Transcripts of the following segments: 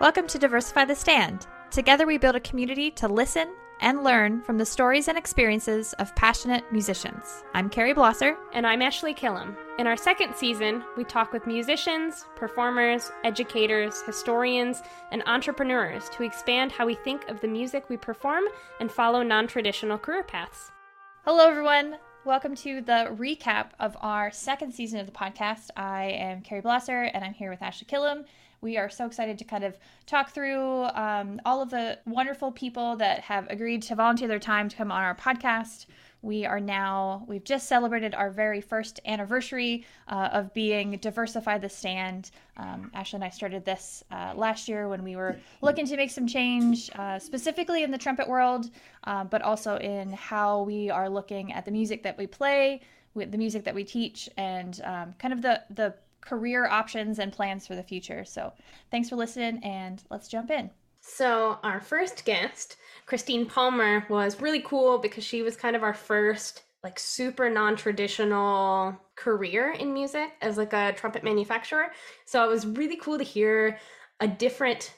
Welcome to Diversify the Stand. Together we build a community to listen and learn from the stories and experiences of passionate musicians. I'm Carrie Blosser. And I'm Ashley Killam. In our second season, we talk with musicians, performers, educators, historians, and entrepreneurs to expand how we think of the music we perform and follow non traditional career paths. Hello, everyone. Welcome to the recap of our second season of the podcast. I am Carrie Blosser, and I'm here with Ashley Killam. We are so excited to kind of talk through um, all of the wonderful people that have agreed to volunteer their time to come on our podcast. We are now, we've just celebrated our very first anniversary uh, of being Diversify the Stand. Um, Ashley and I started this uh, last year when we were looking to make some change, uh, specifically in the trumpet world, uh, but also in how we are looking at the music that we play, with the music that we teach, and um, kind of the, the career options and plans for the future. So thanks for listening, and let's jump in. So, our first guest, Christine Palmer, was really cool because she was kind of our first like super non-traditional career in music as like a trumpet manufacturer. So it was really cool to hear a different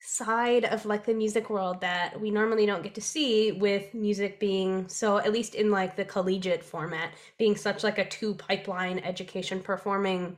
side of like the music world that we normally don't get to see with music being so at least in like the collegiate format being such like a two pipeline education performing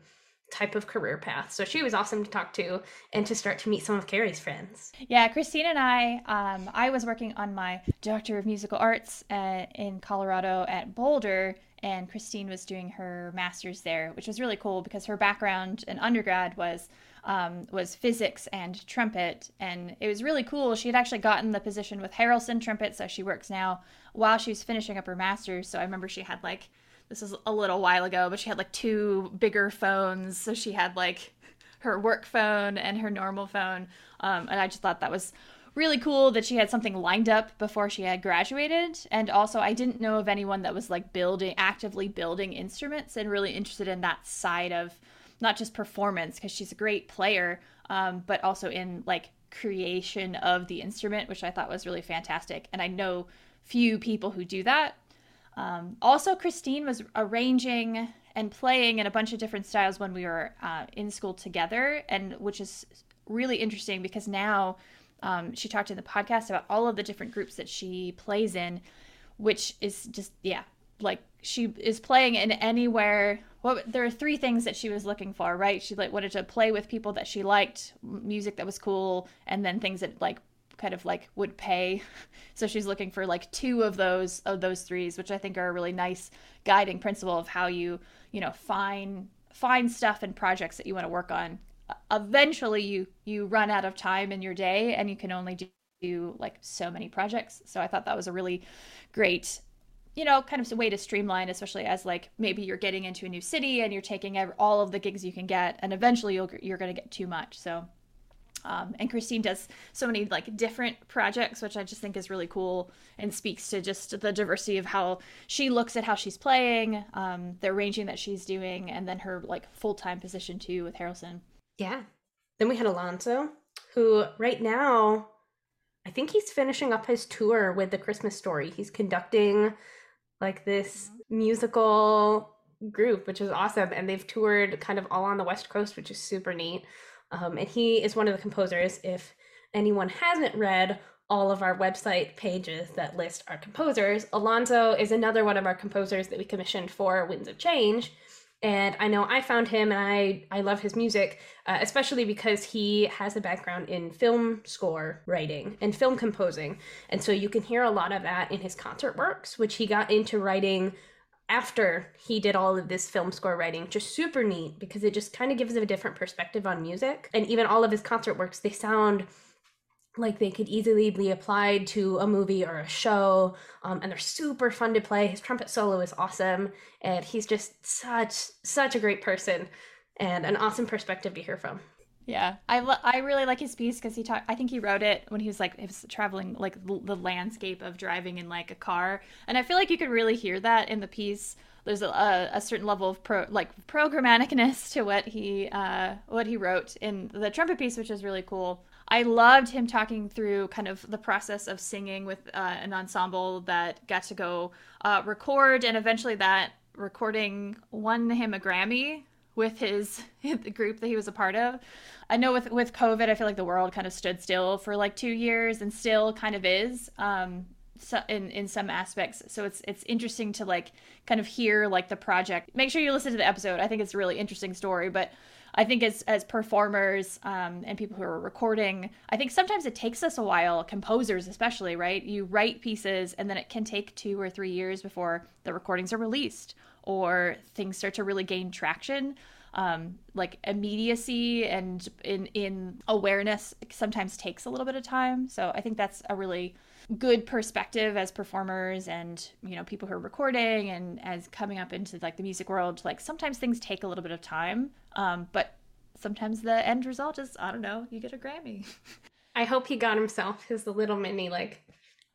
type of career path. So she was awesome to talk to and to start to meet some of Carrie's friends. Yeah, Christine and I, um, I was working on my Doctor of Musical Arts at, in Colorado at Boulder, and Christine was doing her master's there, which was really cool because her background in undergrad was. Um, was physics and trumpet, and it was really cool. She had actually gotten the position with Harrelson Trumpet, so she works now while she was finishing up her master's. So I remember she had like this is a little while ago, but she had like two bigger phones. So she had like her work phone and her normal phone. Um, and I just thought that was really cool that she had something lined up before she had graduated. And also, I didn't know of anyone that was like building, actively building instruments and really interested in that side of not just performance, because she's a great player, um, but also in like creation of the instrument, which I thought was really fantastic. And I know few people who do that um, also, Christine was arranging and playing in a bunch of different styles when we were uh, in school together, and which is really interesting because now um, she talked in the podcast about all of the different groups that she plays in, which is just yeah, like she is playing in anywhere. Well, there are three things that she was looking for, right? She like wanted to play with people that she liked, music that was cool, and then things that like kind of like would pay. So she's looking for like two of those of those threes, which I think are a really nice guiding principle of how you, you know, find find stuff and projects that you want to work on. Eventually you you run out of time in your day and you can only do, do like so many projects. So I thought that was a really great you know, kind of way to streamline, especially as like maybe you're getting into a new city and you're taking all of the gigs you can get, and eventually you'll, you're going to get too much. So um, and Christine does so many like different projects, which I just think is really cool and speaks to just the diversity of how she looks at how she's playing, um, the arranging that she's doing, and then her like full time position too with Harrelson. Yeah. Then we had Alonso, who right now, I think he's finishing up his tour with the Christmas Story. He's conducting like this musical group, which is awesome, and they've toured kind of all on the West Coast, which is super neat. Um, and he is one of the composers. If anyone hasn't read all of our website pages that list our composers, Alonso is another one of our composers that we commissioned for Winds of Change. And I know I found him and I, I love his music, uh, especially because he has a background in film score writing and film composing. And so you can hear a lot of that in his concert works, which he got into writing after he did all of this film score writing just super neat because it just kind of gives him a different perspective on music. And even all of his concert works they sound like they could easily be applied to a movie or a show um, and they're super fun to play. His trumpet solo is awesome and he's just such such a great person and an awesome perspective to hear from yeah, I lo- I really like his piece because he talked. I think he wrote it when he was like he was traveling like the, the landscape of driving in like a car, and I feel like you could really hear that in the piece. There's a, a certain level of pro like programmaticness to what he uh, what he wrote in the trumpet piece, which is really cool. I loved him talking through kind of the process of singing with uh, an ensemble that got to go uh, record, and eventually that recording won him a Grammy with his the group that he was a part of. I know with with COVID, I feel like the world kind of stood still for like two years and still kind of is. Um, so in in some aspects so it's it's interesting to like kind of hear like the project make sure you listen to the episode i think it's a really interesting story but i think as as performers um, and people who are recording i think sometimes it takes us a while composers especially right? You write pieces and then it can take two or three years before the recordings are released or things start to really gain traction. Um, like immediacy and in in awareness sometimes takes a little bit of time. So i think that's a really good perspective as performers and you know people who are recording and as coming up into like the music world like sometimes things take a little bit of time um, but sometimes the end result is i don't know you get a grammy i hope he got himself his little mini like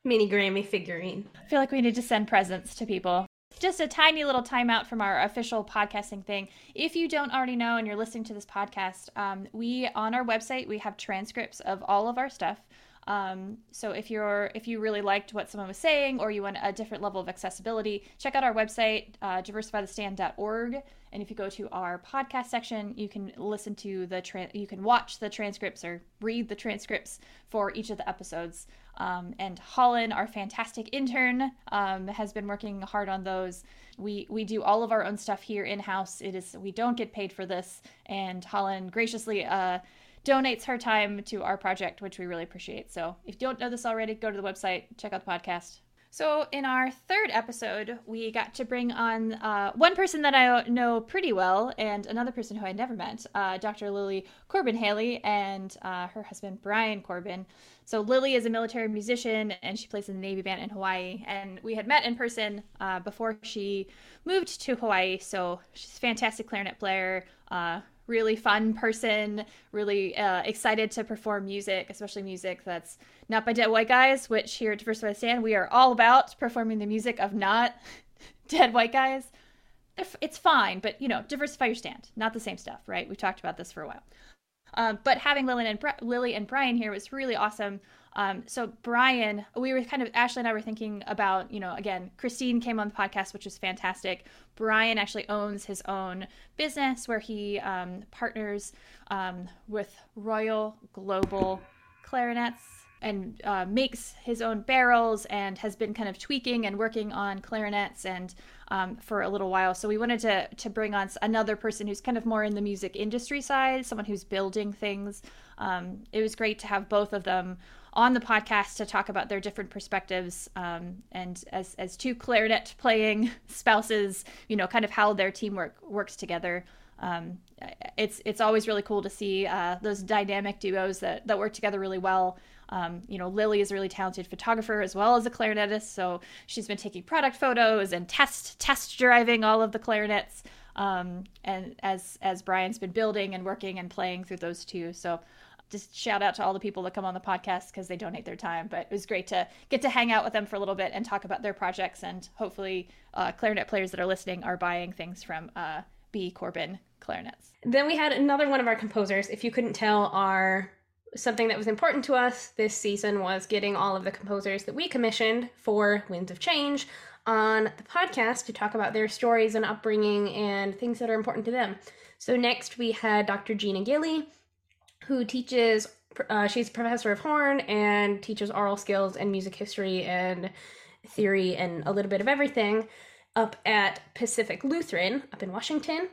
mini grammy figurine i feel like we need to send presents to people just a tiny little timeout from our official podcasting thing. If you don't already know and you're listening to this podcast, um, we on our website we have transcripts of all of our stuff. Um, so if you're if you really liked what someone was saying or you want a different level of accessibility, check out our website uh, diversifythestand.org. And if you go to our podcast section, you can listen to the tra- you can watch the transcripts or read the transcripts for each of the episodes. Um, and Holland, our fantastic intern, um, has been working hard on those. We we do all of our own stuff here in house. It is we don't get paid for this, and Holland graciously uh, donates her time to our project, which we really appreciate. So if you don't know this already, go to the website, check out the podcast. So, in our third episode, we got to bring on uh, one person that I know pretty well and another person who I never met, uh, Dr. Lily Corbin Haley, and uh, her husband, Brian Corbin. So, Lily is a military musician and she plays in the Navy band in Hawaii. And we had met in person uh, before she moved to Hawaii. So, she's a fantastic clarinet player, uh, really fun person, really uh, excited to perform music, especially music that's not by dead white guys, which here at Diversify the Stand, we are all about performing the music of not dead white guys. It's fine, but you know, diversify your stand. Not the same stuff, right? We've talked about this for a while. Um, but having Lily and Bri- Lily and Brian here was really awesome. Um, so Brian, we were kind of Ashley and I were thinking about, you know, again, Christine came on the podcast, which was fantastic. Brian actually owns his own business where he um, partners um, with Royal Global Clarinets and uh, makes his own barrels and has been kind of tweaking and working on clarinets and um, for a little while. So we wanted to to bring on another person who's kind of more in the music industry side, someone who's building things. Um, it was great to have both of them on the podcast to talk about their different perspectives um, and as as two clarinet playing spouses, you know, kind of how their teamwork works together. Um, it's it's always really cool to see uh, those dynamic duos that that work together really well. Um, you know, Lily is a really talented photographer as well as a clarinetist, so she's been taking product photos and test test driving all of the clarinets. Um, and as as Brian's been building and working and playing through those two, so just shout out to all the people that come on the podcast because they donate their time. But it was great to get to hang out with them for a little bit and talk about their projects. And hopefully, uh, clarinet players that are listening are buying things from uh, B. Corbin clarinets. Then we had another one of our composers. If you couldn't tell, our something that was important to us this season was getting all of the composers that we commissioned for Winds of Change on the podcast to talk about their stories and upbringing and things that are important to them. So next we had Dr. Gina Gillie who teaches uh, she's a professor of horn and teaches aural skills and music history and theory and a little bit of everything up at Pacific Lutheran up in Washington.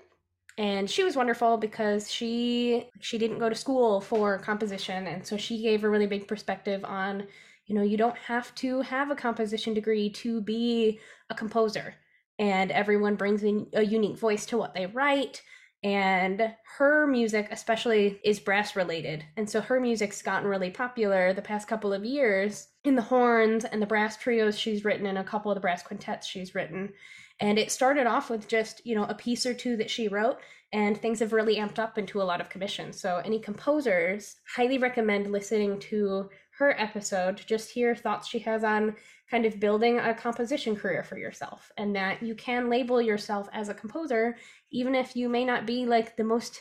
And she was wonderful because she she didn't go to school for composition. And so she gave a really big perspective on you know you don't have to have a composition degree to be a composer. And everyone brings in a unique voice to what they write and her music especially is brass related. And so her music's gotten really popular the past couple of years in the horns and the brass trios she's written and a couple of the brass quintets she's written. And it started off with just you know a piece or two that she wrote and things have really amped up into a lot of commissions. So any composers highly recommend listening to her episode just hear thoughts she has on kind of building a composition career for yourself and that you can label yourself as a composer even if you may not be like the most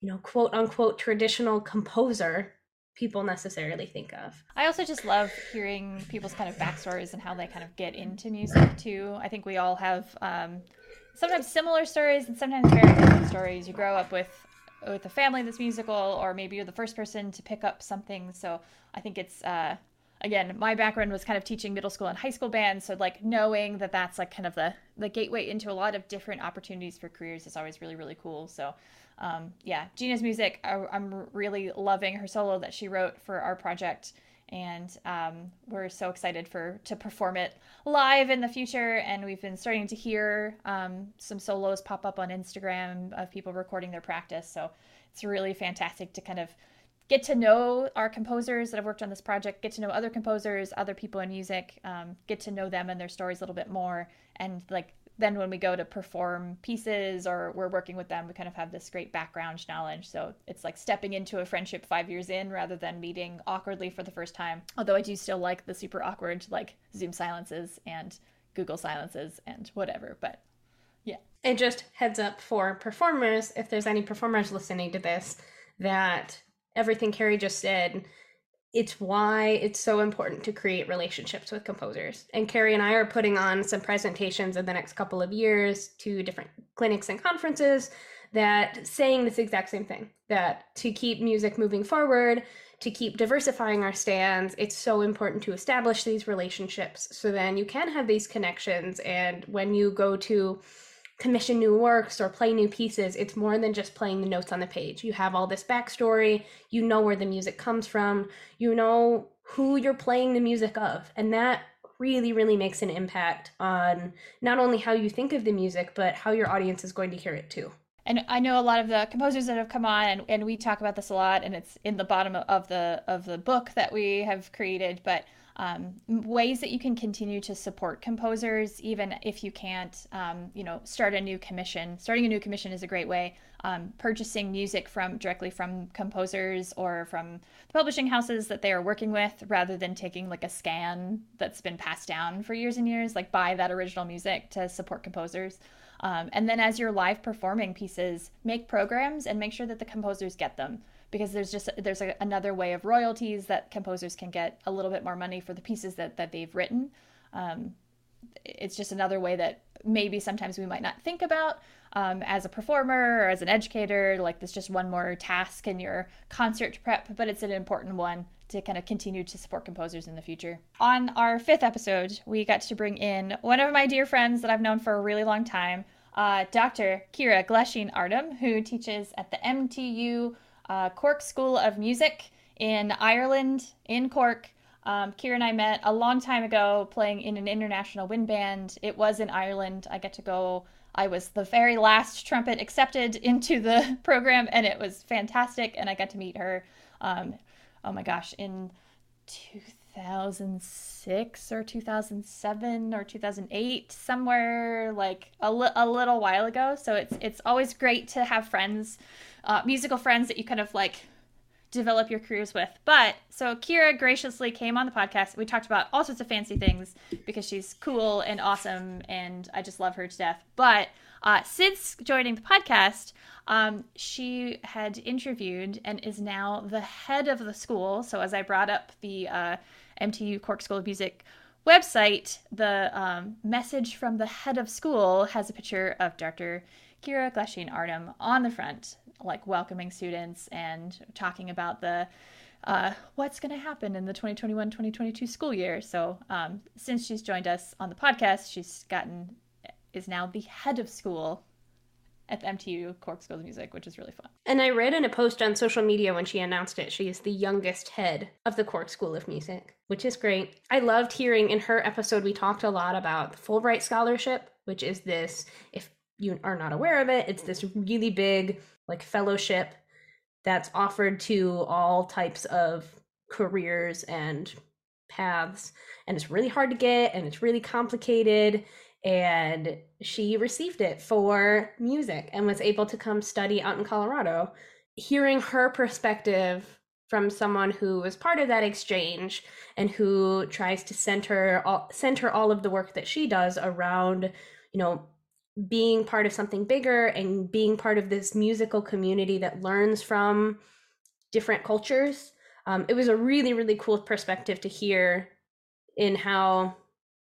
you know quote unquote traditional composer people necessarily think of i also just love hearing people's kind of backstories and how they kind of get into music too i think we all have um, sometimes similar stories and sometimes very different stories. You grow up with with a family that's musical, or maybe you're the first person to pick up something. So I think it's uh, again, my background was kind of teaching middle school and high school bands, so like knowing that that's like kind of the the gateway into a lot of different opportunities for careers is always really really cool. So. Um, yeah, Gina's music, I, I'm really loving her solo that she wrote for our project and um, we're so excited for to perform it live in the future. And we've been starting to hear um, some solos pop up on instagram of people recording their practice. So it's really fantastic to kind of get to know our composers that have worked on this project get to know other composers other people in music um, get to know them and their stories a little bit more and like then when we go to perform pieces or we're working with them, we kind of have this great background knowledge. So it's like stepping into a friendship five years in rather than meeting awkwardly for the first time. Although I do still like the super awkward like Zoom silences and Google silences and whatever. But yeah. And just heads up for performers, if there's any performers listening to this, that everything Carrie just said it's why it's so important to create relationships with composers. And Carrie and I are putting on some presentations in the next couple of years to different clinics and conferences that saying this exact same thing that to keep music moving forward, to keep diversifying our stands, it's so important to establish these relationships so then you can have these connections. And when you go to commission new works or play new pieces, it's more than just playing the notes on the page. You have all this backstory, you know where the music comes from, you know who you're playing the music of. And that really, really makes an impact on not only how you think of the music, but how your audience is going to hear it too. And I know a lot of the composers that have come on, and, and we talk about this a lot, and it's in the bottom of the of the book that we have created. But um, ways that you can continue to support composers, even if you can't, um, you know, start a new commission. Starting a new commission is a great way. Um, purchasing music from directly from composers or from the publishing houses that they are working with, rather than taking like a scan that's been passed down for years and years. Like buy that original music to support composers. Um, and then as you're live performing pieces, make programs and make sure that the composers get them because there's just there's a, another way of royalties that composers can get a little bit more money for the pieces that that they've written. Um, it's just another way that maybe sometimes we might not think about um, as a performer or as an educator. Like there's just one more task in your concert prep, but it's an important one to kind of continue to support composers in the future. On our fifth episode, we got to bring in one of my dear friends that I've known for a really long time, uh, Dr. Kira Glasheen Artem, who teaches at the MTU uh, Cork School of Music in Ireland, in Cork. Um, Kira and I met a long time ago playing in an international wind band. It was in Ireland. I get to go. I was the very last trumpet accepted into the program, and it was fantastic. And I got to meet her. Um, oh my gosh, in 2006 or 2007 or 2008, somewhere like a, li- a little while ago. So it's it's always great to have friends uh, musical friends that you kind of like develop your careers with. But so Kira graciously came on the podcast. We talked about all sorts of fancy things because she's cool and awesome, and I just love her to death. But uh, since joining the podcast, um, she had interviewed and is now the head of the school. So as I brought up the uh, MTU Cork School of Music website, the um, message from the head of school has a picture of Dr. Kira Glasheen Artem on the front like welcoming students and talking about the uh, what's going to happen in the 2021-2022 school year. So um, since she's joined us on the podcast, she's gotten is now the head of school at the MTU Cork School of Music, which is really fun. And I read in a post on social media when she announced it, she is the youngest head of the Cork School of Music, which is great. I loved hearing in her episode, we talked a lot about the Fulbright Scholarship, which is this, if you are not aware of it, it's this really big like fellowship that's offered to all types of careers and paths and it's really hard to get and it's really complicated and she received it for music and was able to come study out in Colorado hearing her perspective from someone who was part of that exchange and who tries to center all, center all of the work that she does around you know being part of something bigger and being part of this musical community that learns from different cultures. Um, it was a really, really cool perspective to hear in how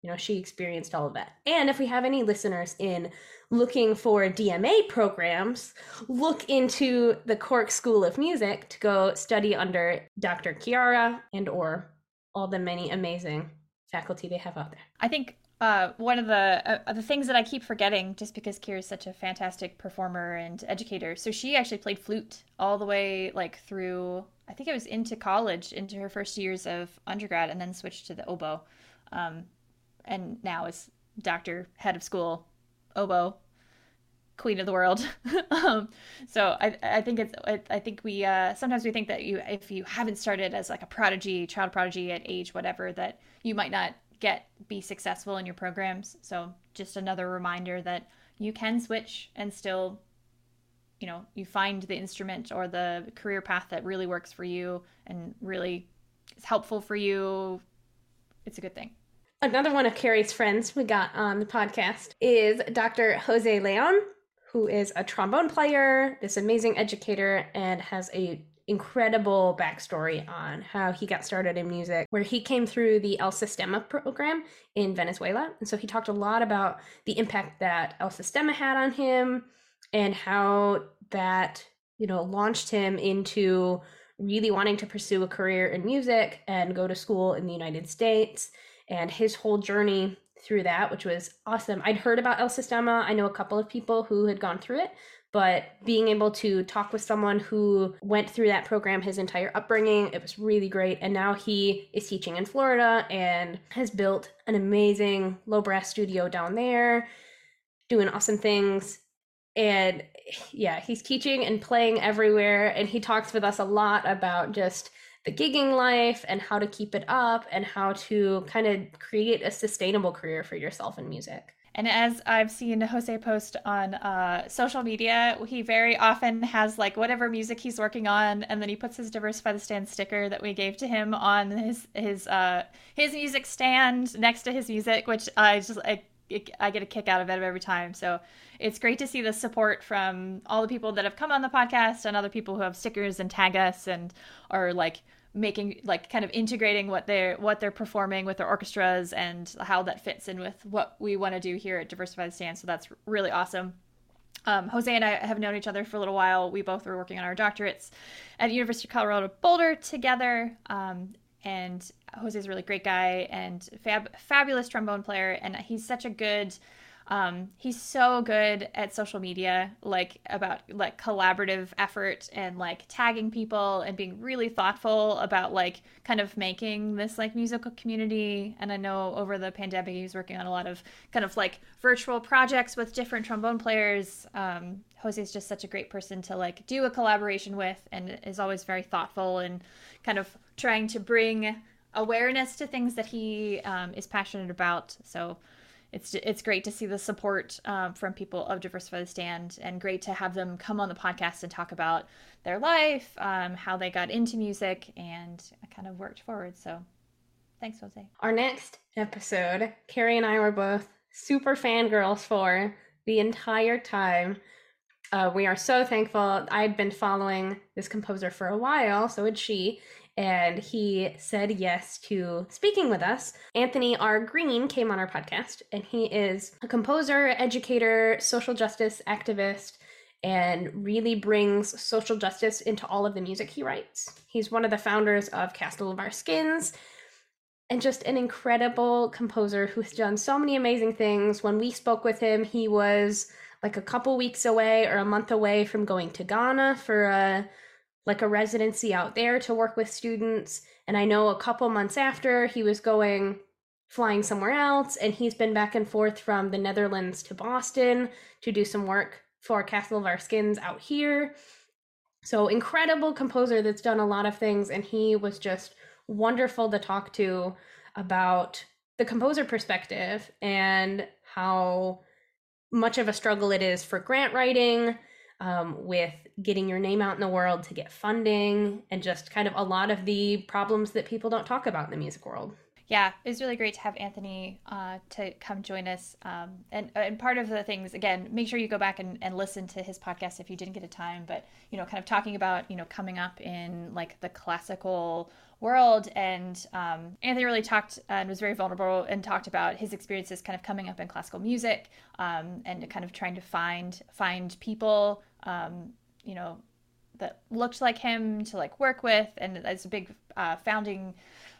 you know, she experienced all of that. And if we have any listeners in looking for DMA programs, look into the Cork School of Music to go study under Dr. Chiara and or all the many amazing faculty they have out there. I think uh, one of the uh, the things that I keep forgetting, just because Kira is such a fantastic performer and educator, so she actually played flute all the way like through. I think it was into college, into her first years of undergrad, and then switched to the oboe. Um, and now is doctor, head of school, oboe, queen of the world. um, so I, I think it's I, think we uh, sometimes we think that you if you haven't started as like a prodigy, child prodigy at age whatever, that you might not get be successful in your programs. So just another reminder that you can switch and still you know you find the instrument or the career path that really works for you and really is helpful for you it's a good thing Another one of Carrie's friends we got on the podcast is Dr. Jose Leon, who is a trombone player, this amazing educator, and has a incredible backstory on how he got started in music, where he came through the El Sistema program in Venezuela. And so he talked a lot about the impact that El Sistema had on him and how that, you know, launched him into really wanting to pursue a career in music and go to school in the United States and his whole journey through that, which was awesome. I'd heard about El Sistema. I know a couple of people who had gone through it, but being able to talk with someone who went through that program his entire upbringing, it was really great. And now he is teaching in Florida and has built an amazing low brass studio down there, doing awesome things. And yeah, he's teaching and playing everywhere. And he talks with us a lot about just the gigging life and how to keep it up and how to kind of create a sustainable career for yourself in music. And as I've seen Jose post on uh, social media, he very often has like whatever music he's working on, and then he puts his Diversify the Stand sticker that we gave to him on his his uh, his music stand next to his music, which I just I, I get a kick out of it every time. So it's great to see the support from all the people that have come on the podcast and other people who have stickers and tag us and are like making like kind of integrating what they're what they're performing with their orchestras and how that fits in with what we want to do here at Diversify the Stand. So that's really awesome. Um, Jose and I have known each other for a little while. We both were working on our doctorates at University of Colorado Boulder together. Um, and Jose's a really great guy and fab- fabulous trombone player. And he's such a good um, he's so good at social media, like about like collaborative effort and like tagging people and being really thoughtful about like kind of making this like musical community. And I know over the pandemic he was working on a lot of kind of like virtual projects with different trombone players. Um, is just such a great person to like do a collaboration with and is always very thoughtful and kind of trying to bring awareness to things that he um, is passionate about. So it's it's great to see the support um, from people of Diversify the Stand, and great to have them come on the podcast and talk about their life, um, how they got into music, and kind of worked forward. So, thanks, Jose. Our next episode, Carrie and I were both super fangirls for the entire time. Uh, we are so thankful. I'd been following this composer for a while, so had she, and he said yes to speaking with us. Anthony R. Green came on our podcast, and he is a composer, educator, social justice activist, and really brings social justice into all of the music he writes. He's one of the founders of Castle of Our Skins. And just an incredible composer who's done so many amazing things. When we spoke with him, he was like a couple weeks away or a month away from going to Ghana for a like a residency out there to work with students. And I know a couple months after he was going flying somewhere else, and he's been back and forth from the Netherlands to Boston to do some work for Castle of Our Skins out here. So, incredible composer that's done a lot of things, and he was just wonderful to talk to about the composer perspective and how much of a struggle it is for grant writing um, with getting your name out in the world to get funding and just kind of a lot of the problems that people don't talk about in the music world. Yeah, it was really great to have Anthony uh, to come join us. Um, and and part of the things, again, make sure you go back and, and listen to his podcast if you didn't get a time. But you know, kind of talking about you know coming up in like the classical world. And um, Anthony really talked and was very vulnerable and talked about his experiences kind of coming up in classical music um, and kind of trying to find find people, um, you know, that looked like him to like work with. And as a big uh, founding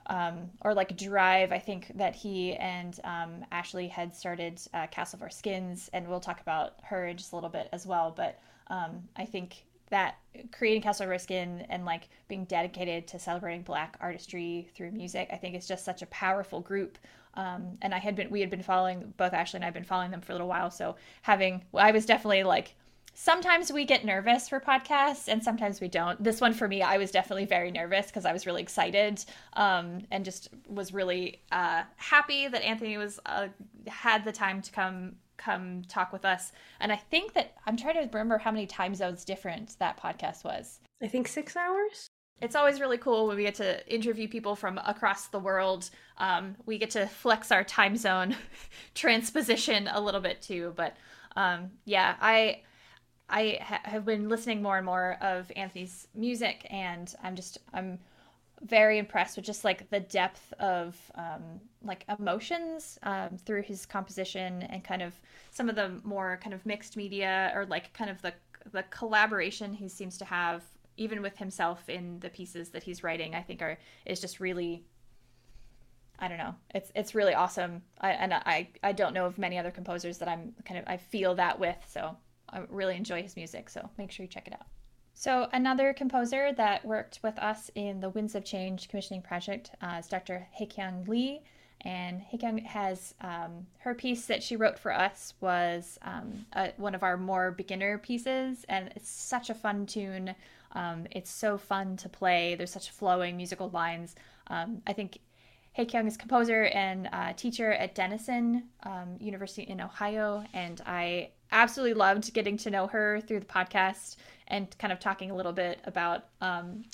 um, or like drive, I think that he and um, Ashley had started uh, Castle of Our Skins, and we'll talk about her in just a little bit as well. But um, I think that creating Castle of Our Skin and like being dedicated to celebrating Black artistry through music, I think is just such a powerful group. Um, and I had been, we had been following both Ashley and I had been following them for a little while. So having, I was definitely like sometimes we get nervous for podcasts and sometimes we don't. This one for me, I was definitely very nervous because I was really excited um, and just was really uh, happy that Anthony was uh, had the time to come come talk with us. And I think that I'm trying to remember how many time zones different that podcast was. I think six hours. It's always really cool when we get to interview people from across the world. Um, we get to flex our time zone transposition a little bit too. But um, yeah, I I ha- have been listening more and more of Anthony's music, and I'm just I'm very impressed with just like the depth of um, like emotions um, through his composition and kind of some of the more kind of mixed media or like kind of the the collaboration he seems to have even with himself in the pieces that he's writing i think are is just really i don't know it's it's really awesome. I, and i i don't know of many other composers that i'm kind of i feel that with so I really enjoy his music, so make sure you check it out. So, another composer that worked with us in the Winds of Change commissioning project uh, is Dr. Haekyung Lee. And Haekyung has um, her piece that she wrote for us was um, a, one of our more beginner pieces, and it's such a fun tune. Um, it's so fun to play. There's such flowing musical lines. Um, I think Haekyung is composer and uh, teacher at Denison um, University in Ohio, and I absolutely loved getting to know her through the podcast and kind of talking a little bit about. Um,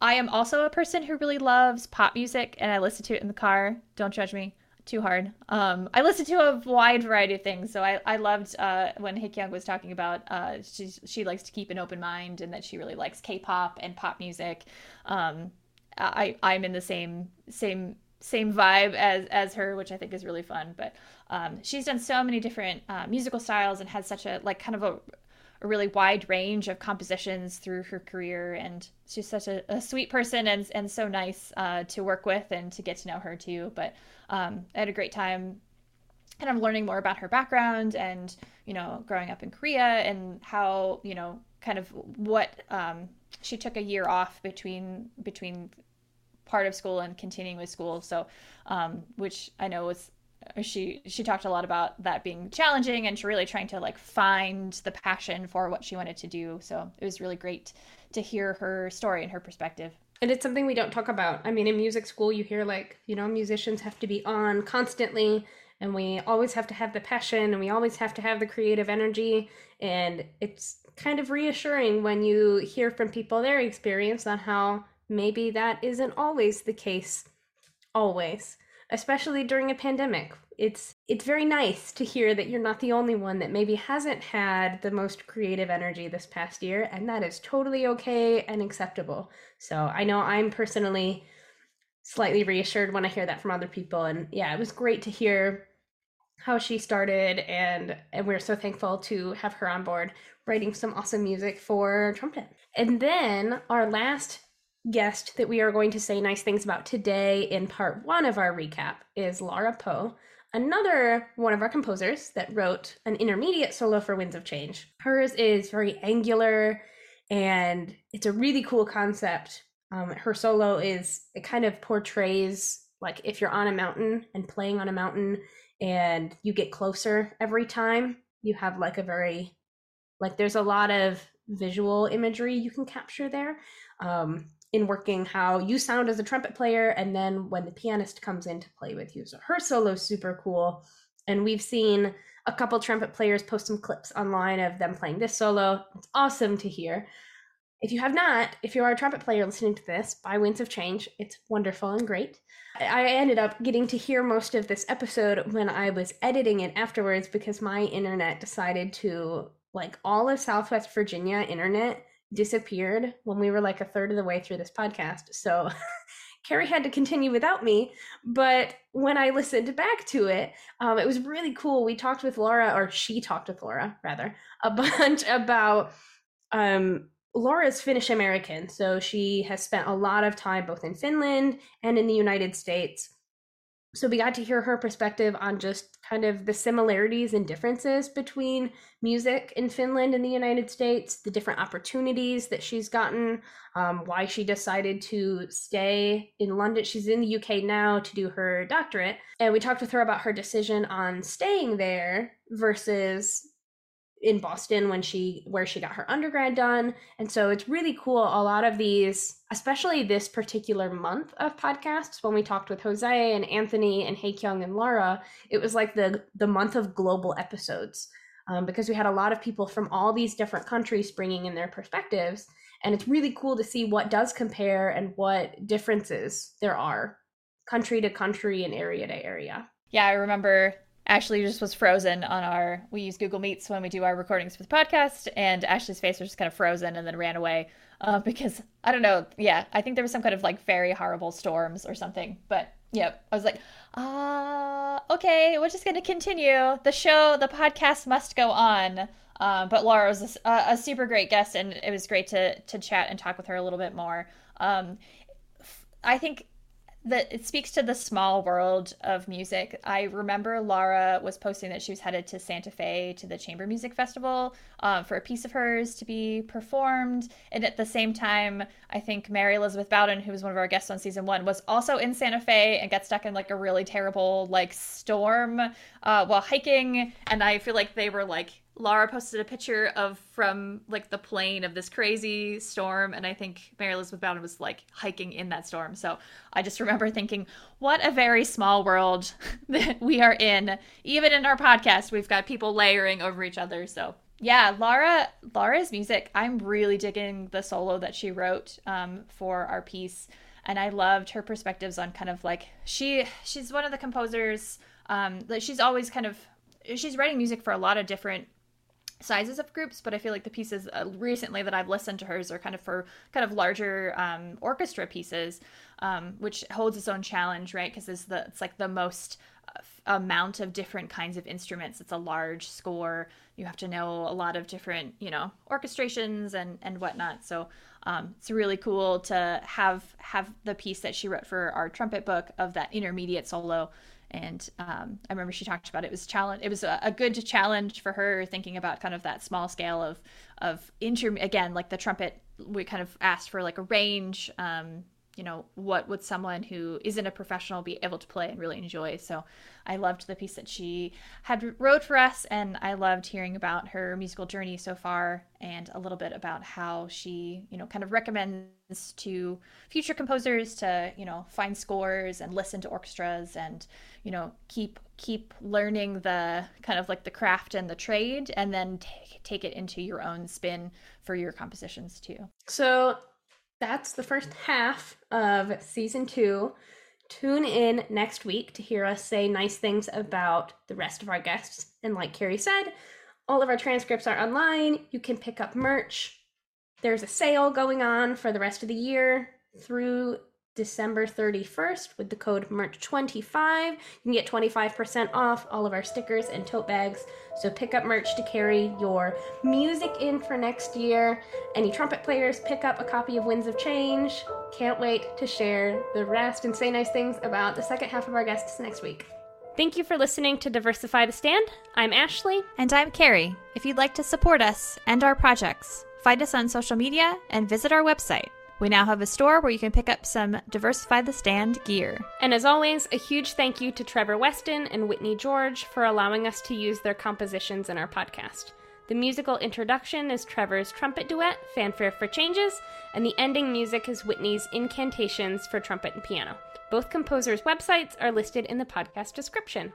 I am also a person who really loves pop music, and I listen to it in the car. Don't judge me too hard. Um, I listen to a wide variety of things, so I, I loved uh, when Haekyung was talking about uh, she she likes to keep an open mind and that she really likes K-pop and pop music. Um, I I'm in the same same same vibe as as her, which I think is really fun. But um, she's done so many different uh, musical styles and has such a like kind of a, a really wide range of compositions through her career. And she's such a, a sweet person and and so nice uh, to work with and to get to know her too. But um, I had a great time kind of learning more about her background and you know growing up in Korea and how you know kind of what um, she took a year off between between part of school and continuing with school. So, um, which I know was she she talked a lot about that being challenging and really trying to like find the passion for what she wanted to do. So it was really great to hear her story and her perspective. And it's something we don't talk about. I mean, in music school, you hear like, you know, musicians have to be on constantly and we always have to have the passion and we always have to have the creative energy. And it's kind of reassuring when you hear from people their experience on how maybe that isn't always the case. Always. Especially during a pandemic. It's it's very nice to hear that you're not the only one that maybe hasn't had the most creative energy this past year and that is totally okay and acceptable. So i know i'm personally slightly reassured when i hear that from other people and yeah it was great to hear how she started and and we're so thankful to have her on board writing some awesome music for trumpet and then our last guest that we are going to say nice things about today in part one of our recap is Laura Poe, another one of our composers that wrote an intermediate solo for Winds of Change. Hers is very angular and it's a really cool concept. Um, her solo is, it kind of portrays like if you're on a mountain and playing on a mountain and you get closer every time, you have like a very, like there's a lot of visual imagery you can capture there. Um, in working how you sound as a trumpet player and then when the pianist comes in to play with you. So her solo is super cool. And we've seen a couple trumpet players post some clips online of them playing this solo. It's awesome to hear. If you have not, if you are a trumpet player listening to this by Winds of Change, it's wonderful and great. I ended up getting to hear most of this episode when I was editing it afterwards because my internet decided to, like all of Southwest Virginia internet, disappeared when we were like a third of the way through this podcast. So Carrie had to continue without me. But when I listened back to it, um, it was really cool. We talked with Laura, or she talked with Laura, rather, a bunch about um, Laura's Finnish American. So she has spent a lot of time both in Finland and in the United States so we got to hear her perspective on just kind of the similarities and differences between music in Finland and the United States, the different opportunities that she's gotten, um, why she decided to stay in London. She's in the UK now to do her doctorate. And we talked with her about her decision on staying there versus in Boston when she where she got her undergrad done. And so it's really cool a lot of these especially this particular month of podcasts when we talked with Jose and Anthony and Haekyung and Laura, it was like the the month of global episodes. Um, because we had a lot of people from all these different countries bringing in their perspectives and it's really cool to see what does compare and what differences there are country to country and area to area. Yeah, I remember Ashley just was frozen on our. We use Google Meets when we do our recordings for the podcast, and Ashley's face was just kind of frozen and then ran away uh, because I don't know. Yeah, I think there was some kind of like very horrible storms or something. But yeah, I was like, ah, uh, okay, we're just gonna continue the show. The podcast must go on. Uh, but Laura was a, a, super great guest, and it was great to to chat and talk with her a little bit more. Um, I think that it speaks to the small world of music. I remember Laura was posting that she was headed to Santa Fe to the Chamber Music Festival um, for a piece of hers to be performed. And at the same time, I think Mary Elizabeth Bowden, who was one of our guests on season one, was also in Santa Fe and got stuck in like a really terrible like storm uh, while hiking. And I feel like they were like Laura posted a picture of from like the plane of this crazy storm, and I think Mary Elizabeth Bowden was like hiking in that storm. So I just remember thinking, what a very small world that we are in. Even in our podcast, we've got people layering over each other. So yeah, Laura Laura's music, I'm really digging the solo that she wrote um, for our piece, and I loved her perspectives on kind of like she she's one of the composers um, that she's always kind of she's writing music for a lot of different sizes of groups, but I feel like the pieces uh, recently that I've listened to hers are kind of for kind of larger um, orchestra pieces, um, which holds its own challenge, right? Because it's the it's like the most uh, amount of different kinds of instruments. It's a large score. You have to know a lot of different, you know, orchestrations and and whatnot. So um, it's really cool to have have the piece that she wrote for our trumpet book of that intermediate solo and um, I remember she talked about it, was challenge. It was a, a, good challenge for her thinking about kind of that small scale of of inter again like the trumpet. We kind of asked for like a range. Um, you know, what would someone who isn't a professional be able to play and really enjoy? So I loved the piece that she had wrote for us, and I loved hearing about her musical journey so far and a little bit about how she, you know, kind of recommends to future composers to, you know, find scores and listen to orchestras and you know keep keep learning the kind of like the craft and the trade and then take take it into your own spin for your compositions too so that's the first half of season two. Tune in next week to hear us say nice things about the rest of our guests. And like carrie said all of our transcripts are online. You can pick up merch. There's a sale going on for the rest of the year through December 31st with the code MERCH25. You can get 25% off all of our stickers and tote bags. So pick up merch to carry your music in for next year. Any trumpet players, pick up a copy of Winds of Change. Can't wait to share the rest and say nice things about the second half of our guests next week. Thank you for listening to Diversify the Stand. I'm Ashley. And I'm Carrie. If you'd like to support us and our projects, find us on social media and visit our website we now have a store where you can pick up some Diversify the Stand gear. And as always, a huge thank you to Trevor Weston and Whitney George for allowing us to use their compositions in our podcast. The musical introduction is Trevor's trumpet duet, Fanfare for Changes, and the ending music is Whitney's Incantations for trumpet and piano. Both composers' websites are listed in the podcast description.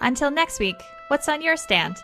Until next week, what's on your stand?